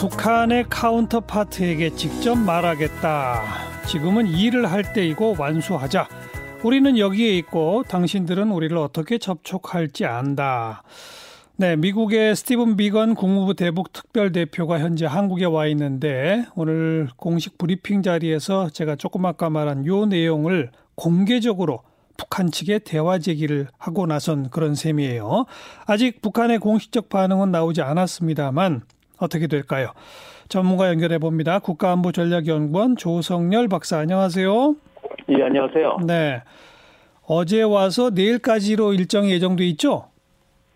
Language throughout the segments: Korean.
북한의 카운터파트에게 직접 말하겠다. 지금은 일을 할 때이고 완수하자. 우리는 여기에 있고 당신들은 우리를 어떻게 접촉할지 안다. 네, 미국의 스티븐 비건 국무부 대북 특별 대표가 현재 한국에 와 있는데 오늘 공식 브리핑 자리에서 제가 조금 아까 말한 요 내용을 공개적으로 북한 측에 대화 제기를 하고 나선 그런 셈이에요. 아직 북한의 공식적 반응은 나오지 않았습니다만 어떻게 될까요? 전문가 연결해 봅니다. 국가안보전략연구원 조성열 박사 안녕하세요. 예, 안녕하세요. 네. 어제 와서 내일까지로 일정이 예정돼 있죠?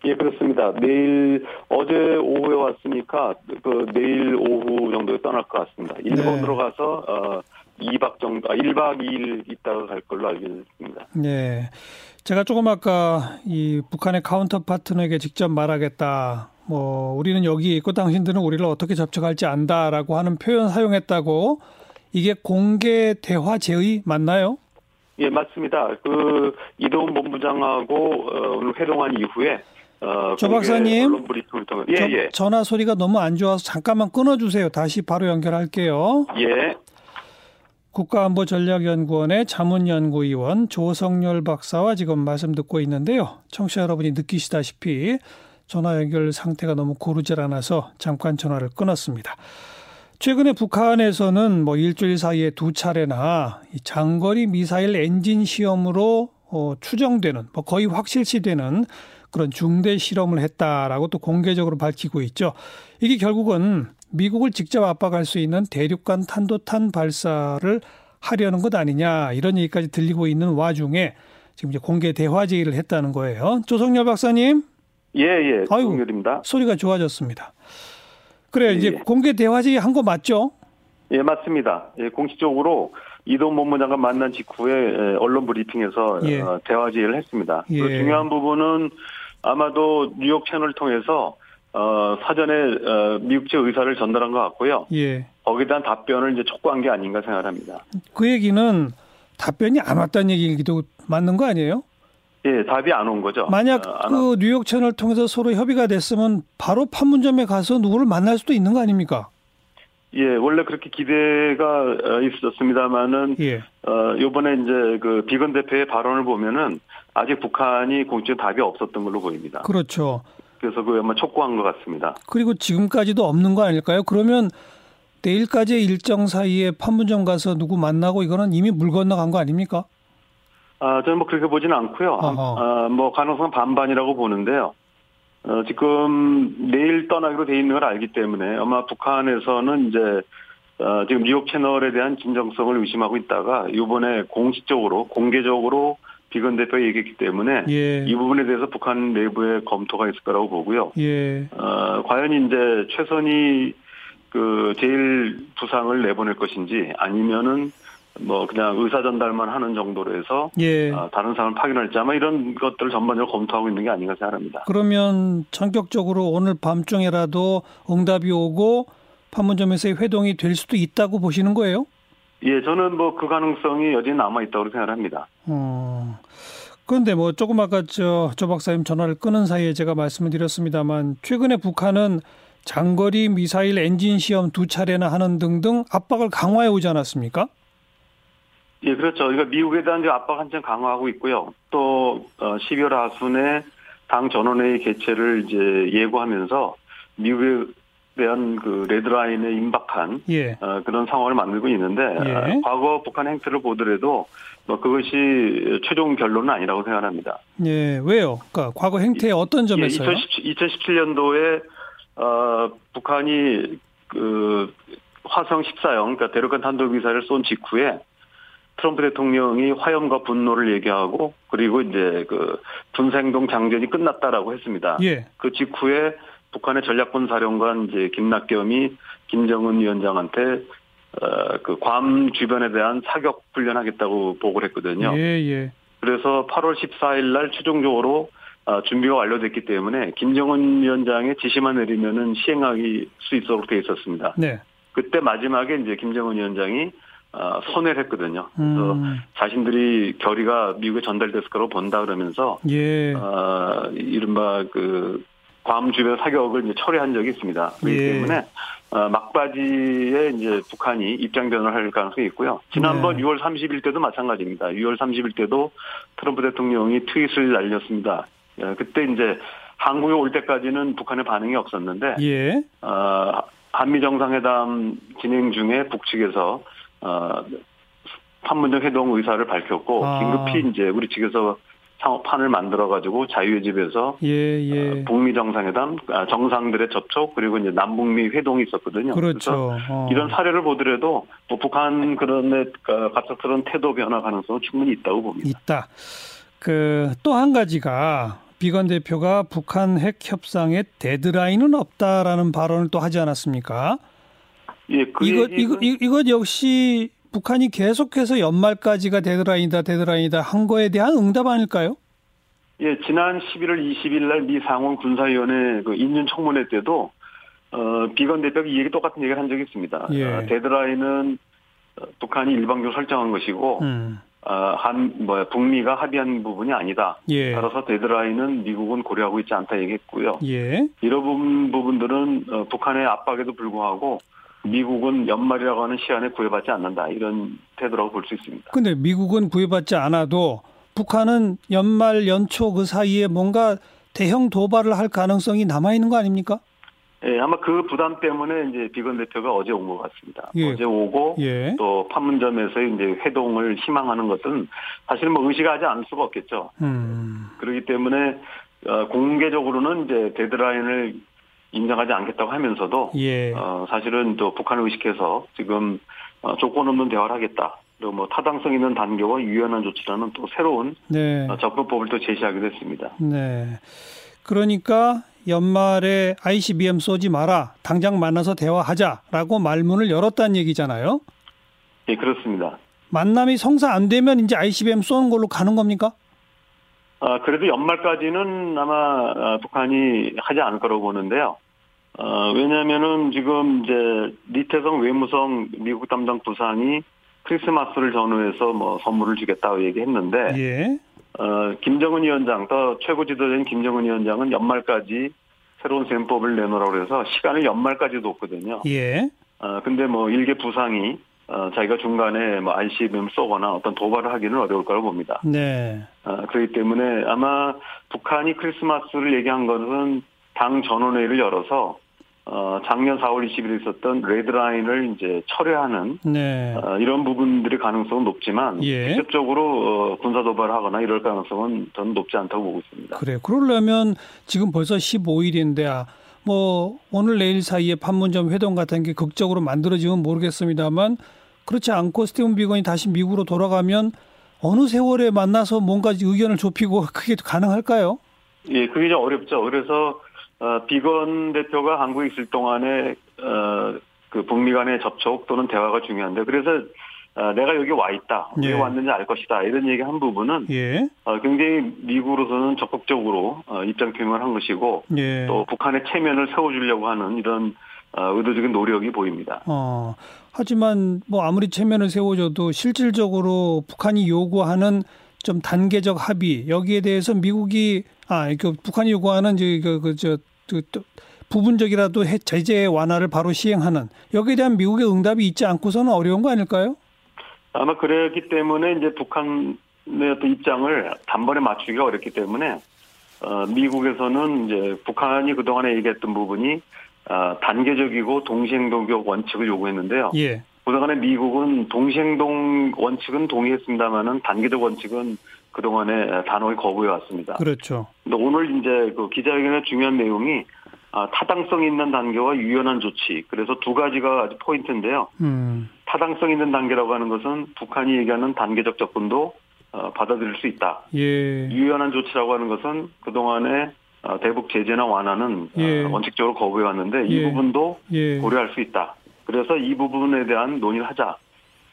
예, 그렇습니다. 내일 어제 오후에 왔으니까 그 내일 오후 정도에 떠날 것 같습니다. 일본으로 네. 가서 어 2박 정도, 아 1박 2일 있다가 갈 걸로 알고 있습니다. 네. 제가 조금 아까 이 북한의 counter partner에게 직접 말하겠다. 뭐 우리는 여기 있고 당신들은 우리를 어떻게 접촉할지 안다라고 하는 표현 사용했다고 이게 공개 대화 제의 맞나요? 예, 맞습니다. 그 이동훈 본부장하고 어, 오늘 회동한 이후에 어, 조 박사님, 예, 저, 예. 전화 소리가 너무 안 좋아서 잠깐만 끊어주세요. 다시 바로 연결할게요. 예. 국가안보전략연구원의 자문연구위원 조성열 박사와 지금 말씀 듣고 있는데요. 청취자 여러분이 느끼시다시피 전화 연결 상태가 너무 고르질 않아서 잠깐 전화를 끊었습니다. 최근에 북한에서는 뭐 일주일 사이에 두 차례나 장거리 미사일 엔진 시험으로 어, 추정되는 뭐 거의 확실시되는 그런 중대 실험을 했다라고 또 공개적으로 밝히고 있죠. 이게 결국은 미국을 직접 압박할 수 있는 대륙간 탄도탄 발사를 하려는 것 아니냐 이런 얘기까지 들리고 있는 와중에 지금 이제 공개 대화 제의를 했다는 거예요. 조성열 박사님. 예, 예. 아유, 입니다 소리가 좋아졌습니다. 그래, 예, 이제 예. 공개 대화제의 한거 맞죠? 예, 맞습니다. 예, 공식적으로 이동 본부장관 만난 직후에 예, 언론 브리핑에서 예. 어, 대화 제의를 했습니다. 예. 그 중요한 부분은 아마도 뉴욕 채널을 통해서 어, 사전에 어, 미국 측 의사를 전달한 것 같고요. 예. 거기에 대한 답변을 이제 촉구한 게 아닌가 생각합니다. 그 얘기는 답변이 안 왔다는 얘기도 맞는 거 아니에요? 예, 답이 안 온 거죠. 만약 어, 그 뉴욕 채널 통해서 서로 협의가 됐으면 바로 판문점에 가서 누구를 만날 수도 있는 거 아닙니까? 예, 원래 그렇게 기대가 어, 있었습니다만은 예. 어 요번에 이제 그 비건 대표의 발언을 보면은 아직 북한이 공식 답이 없었던 걸로 보입니다. 그렇죠. 그래서 그 아마 촉구한 것 같습니다. 그리고 지금까지도 없는 거 아닐까요? 그러면 내일까지의 일정 사이에 판문점 가서 누구 만나고 이거는 이미 물 건너간 거 아닙니까? 아, 저는 뭐 그렇게 보지는 않고요. 아, 뭐 가능성 반반이라고 보는데요. 어, 지금 내일 떠나기로 돼 있는 걸 알기 때문에 아마 북한에서는 이제 어, 지금 뉴욕 채널에 대한 진정성을 의심하고 있다가 이번에 공식적으로 공개적으로 비건 대표가 얘기했기 때문에 예. 이 부분에 대해서 북한 내부에 검토가 있을 거라고 보고요. 예. 어, 과연 이제 최선이 그 제일 부상을 내보낼 것인지 아니면은 뭐 그냥 의사 전달만 하는 정도로 해서 예. 어, 다른 사람을 파견할지 아마 이런 것들을 전반적으로 검토하고 있는 게 아닌가 생각합니다. 그러면 전격적으로 오늘 밤중에라도 응답이 오고 판문점에서의 회동이 될 수도 있다고 보시는 거예요? 예, 저는 뭐 그 가능성이 여전히 남아 있다고 생각합니다. 어. 그런데 뭐 조금 아까 저, 조 박사님 전화를 끊은 사이에 제가 말씀을 드렸습니다만 최근에 북한은 장거리 미사일 엔진 시험 두 차례나 하는 등등 압박을 강화해 오지 않았습니까? 예, 그렇죠. 그러니까 미국에 대한 압박 한층 강화하고 있고요. 또 12월 어, 하순에 당 전원회의 개최를 이제 예고하면서 미국에 대한 그 레드라인에 임박한 예. 어, 그런 상황을 만들고 있는데 예. 어, 과거 북한 행태를 보더라도 뭐 그것이 최종 결론은 아니라고 생각합니다. 예, 왜요? 그러니까 과거 행태의 어떤 점에서요? 예, 2017, 년도에 어, 북한이 그 화성 14형 그러니까 대륙간 탄도 미사일을 쏜 직후에 트럼프 대통령이 화염과 분노를 얘기하고 그리고 이제 그 분생동 장전이 끝났다라고 했습니다. 예. 그 직후에 북한의 전략군 사령관 이제 김낙겸이 김정은 위원장한테 어 그 괌 주변에 대한 사격 훈련하겠다고 보고를 했거든요. 예, 예. 그래서 8월 14일 날 최종적으로 어, 준비가 완료됐기 때문에 김정은 위원장의 지시만 내리면은 시행하기 수 있도록 돼 있었습니다. 네. 그때 마지막에 이제 김정은 위원장이 어, 선회를 했거든요. 그래서 음. 자신들이 결의가 미국에 전달됐을 거라고 본다 그러면서 예. 어, 이른바 그 괌 주변 사격을 이제 철회한 적이 있습니다. 그렇기 예. 때문에 어, 막바지에 이제 북한이 입장 변화를 할 가능성이 있고요. 지난번 네. 6월 30일 때도 마찬가지입니다. 6월 30일 때도 트럼프 대통령이 트윗을 날렸습니다. 예, 그때 이제 한국에 올 때까지는 북한의 반응이 없었는데 예. 어, 한미 정상회담 진행 중에 북측에서 어, 판문점 회동 의사를 밝혔고 아. 긴급히 이제 우리 측에서 상업판을 만들어 가지고 자유의 집에서 예, 예. 어, 북미 정상회담 아, 정상들의 접촉 그리고 이제 남북미 회동이 있었거든요. 그렇죠. 어. 이런 사례를 보더라도 뭐 북한 그런 데 어, 갑작스러운 태도 변화 가능성은 충분히 있다고 봅니다. 있다. 그 또 한 가지가 비건 대표가 북한 핵 협상에 데드라인은 없다라는 발언을 또 하지 않았습니까? 예, 그 이거 이- 이것 역시 북한이 계속해서 연말까지가 데드라인이다 데드라인이다 한 거에 대한 응답 아닐까요? 예, 지난 11월 20일 날 미 상원 군사위원회 그 인준 청문회 때도 어, 비건 대표가 이 얘기 똑같은 얘기를 한 적이 있습니다. 예. 어, 데드라인은 어, 북한이 일방적으로 설정한 것이고 음. 어, 한 뭐 북미가 합의한 부분이 아니다. 예. 따라서 데드라인은 미국은 고려하고 있지 않다 얘기했고요. 예. 이런 부분, 부분들은 어, 북한의 압박에도 불구하고 미국은 연말이라고 하는 시한에 구애받지 않는다. 이런 태도라고 볼 수 있습니다. 근데 미국은 구애받지 않아도 북한은 연말 연초 그 사이에 뭔가 대형 도발을 할 가능성이 남아 있는 거 아닙니까? 예, 아마 그 부담 때문에 이제 비건 대표가 어제 온 것 같습니다. 예. 어제 오고 예. 또 판문점에서 이제 회동을 희망하는 것은 사실 뭐 의식하지 않을 수가 없겠죠. 음. 그렇기 때문에 어, 공개적으로는 이제 데드라인을 인정하지 않겠다고 하면서도 예. 어, 사실은 또 북한을 의식해서 지금 어, 조건 없는 대화를 하겠다. 그리고 뭐 타당성 있는 단계와 유연한 조치라는 또 새로운 네. 어, 접근법을 또 제시하기도 했습니다. 네. 그러니까 연말에 ICBM 쏘지 마라. 당장 만나서 대화하자라고 말문을 열었다는 얘기잖아요. 예, 그렇습니다. 만남이 성사 안 되면 이제 ICBM 쏘는 걸로 가는 겁니까? 아, 그래도 연말까지는 아마 아, 북한이 하지 않을 거라고 보는데요. 어, 왜냐면은 지금 이제 리태성 외무성 미국 담당 부상이 크리스마스를 전후해서 뭐 선물을 주겠다고 얘기했는데, 예. 어, 김정은 위원장, 더 최고 지도자인 김정은 위원장은 연말까지 새로운 셈법을 내놓으라고 그래서 시간을 연말까지 뒀거든요. 예. 어, 근데 뭐 일개 부상이 어, 자기가 중간에 뭐 ICBM 쏘거나 어떤 도발을 하기는 어려울 거라고 봅니다. 네. 어, 그렇기 때문에 아마 북한이 크리스마스를 얘기한 것은 당 전원회의를 열어서 어, 작년 4월 20일에 있었던 레드라인을 이제 철회하는 네. 어, 이런 부분들의 가능성은 높지만 예. 직접적으로 어, 군사 도발하거나 이럴 가능성은 저는 높지 않다고 보고 있습니다. 그래. 그러려면 지금 벌써 15일인데 아, 뭐 오늘 내일 사이에 판문점 회동 같은 게 극적으로 만들어지면 모르겠습니다만 그렇지 않고 스티븐 비건이 다시 미국으로 돌아가면 어느 세월에 만나서 뭔가 의견을 좁히고 그게 가능할까요? 예, 그게 좀 어렵죠. 그래서 어, 비건 대표가 한국에 있을 동안에 어, 그 북미 간의 접촉 또는 대화가 중요한데 그래서 어, 내가 여기 와 있다. 왜 예. 왔는지 알 것이다. 이런 얘기 한 부분은 예. 어, 굉장히 미국으로서는 적극적으로 어, 입장 표명을 한 것이고 예. 또 북한의 체면을 세워주려고 하는 이런 어, 의도적인 노력이 보입니다. 어. 하지만 뭐 아무리 체면을 세워줘도 실질적으로 북한이 요구하는 좀 단계적 합의 여기에 대해서 미국이 아, 그 북한이 요구하는 저그저 그, 또 부분적이라도 해- 제재 완화를 바로 시행하는 여기에 대한 미국의 응답이 있지 않고서는 어려운 거 아닐까요? 아마 그랬기 때문에 이제 북한의 어떤 입장을 단번에 맞추기가 어렵기 때문에 어, 미국에서는 이제 북한이 그동안에 얘기했던 부분이 어, 단계적이고 동시행동적 원칙을 요구했는데요. 예. 그동안에 미국은 동시행동 원칙은 동의했습니다만은 단계적 원칙은 그동안에 단호히 거부해 왔습니다. 그렇죠. 근데 오늘 이제 그 기자회견의 중요한 내용이 아, 타당성 있는 단계와 유연한 조치. 그래서 두 가지가 아주 포인트인데요. 음. 타당성 있는 단계라고 하는 것은 북한이 얘기하는 단계적 접근도 어, 받아들일 수 있다. 예. 유연한 조치라고 하는 것은 그동안에 어, 대북 제재나 완화는 어, 예. 원칙적으로 거부해 왔는데 이 예. 부분도 예. 고려할 수 있다. 그래서 이 부분에 대한 논의를 하자.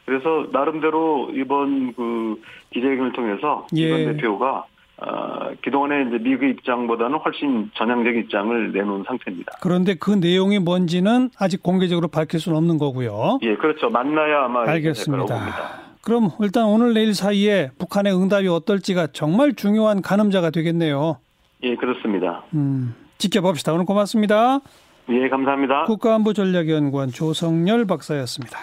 그래서 나름대로 이번 그 기자회견을 통해서 예. 이번 대표가 어, 그동안에 이제 미국의 입장보다는 훨씬 전향적 입장을 내놓은 상태입니다. 그런데 그 내용이 뭔지는 아직 공개적으로 밝힐 수는 없는 거고요. 예, 그렇죠. 만나야 아마. 알겠습니다. 그럼 일단 오늘 내일 사이에 북한의 응답이 어떨지가 정말 중요한 가늠자가 되겠네요. 예, 그렇습니다. 음, 지켜봅시다. 오늘 고맙습니다. 예, 감사합니다. 국가안보전략연구원 조성열 박사였습니다.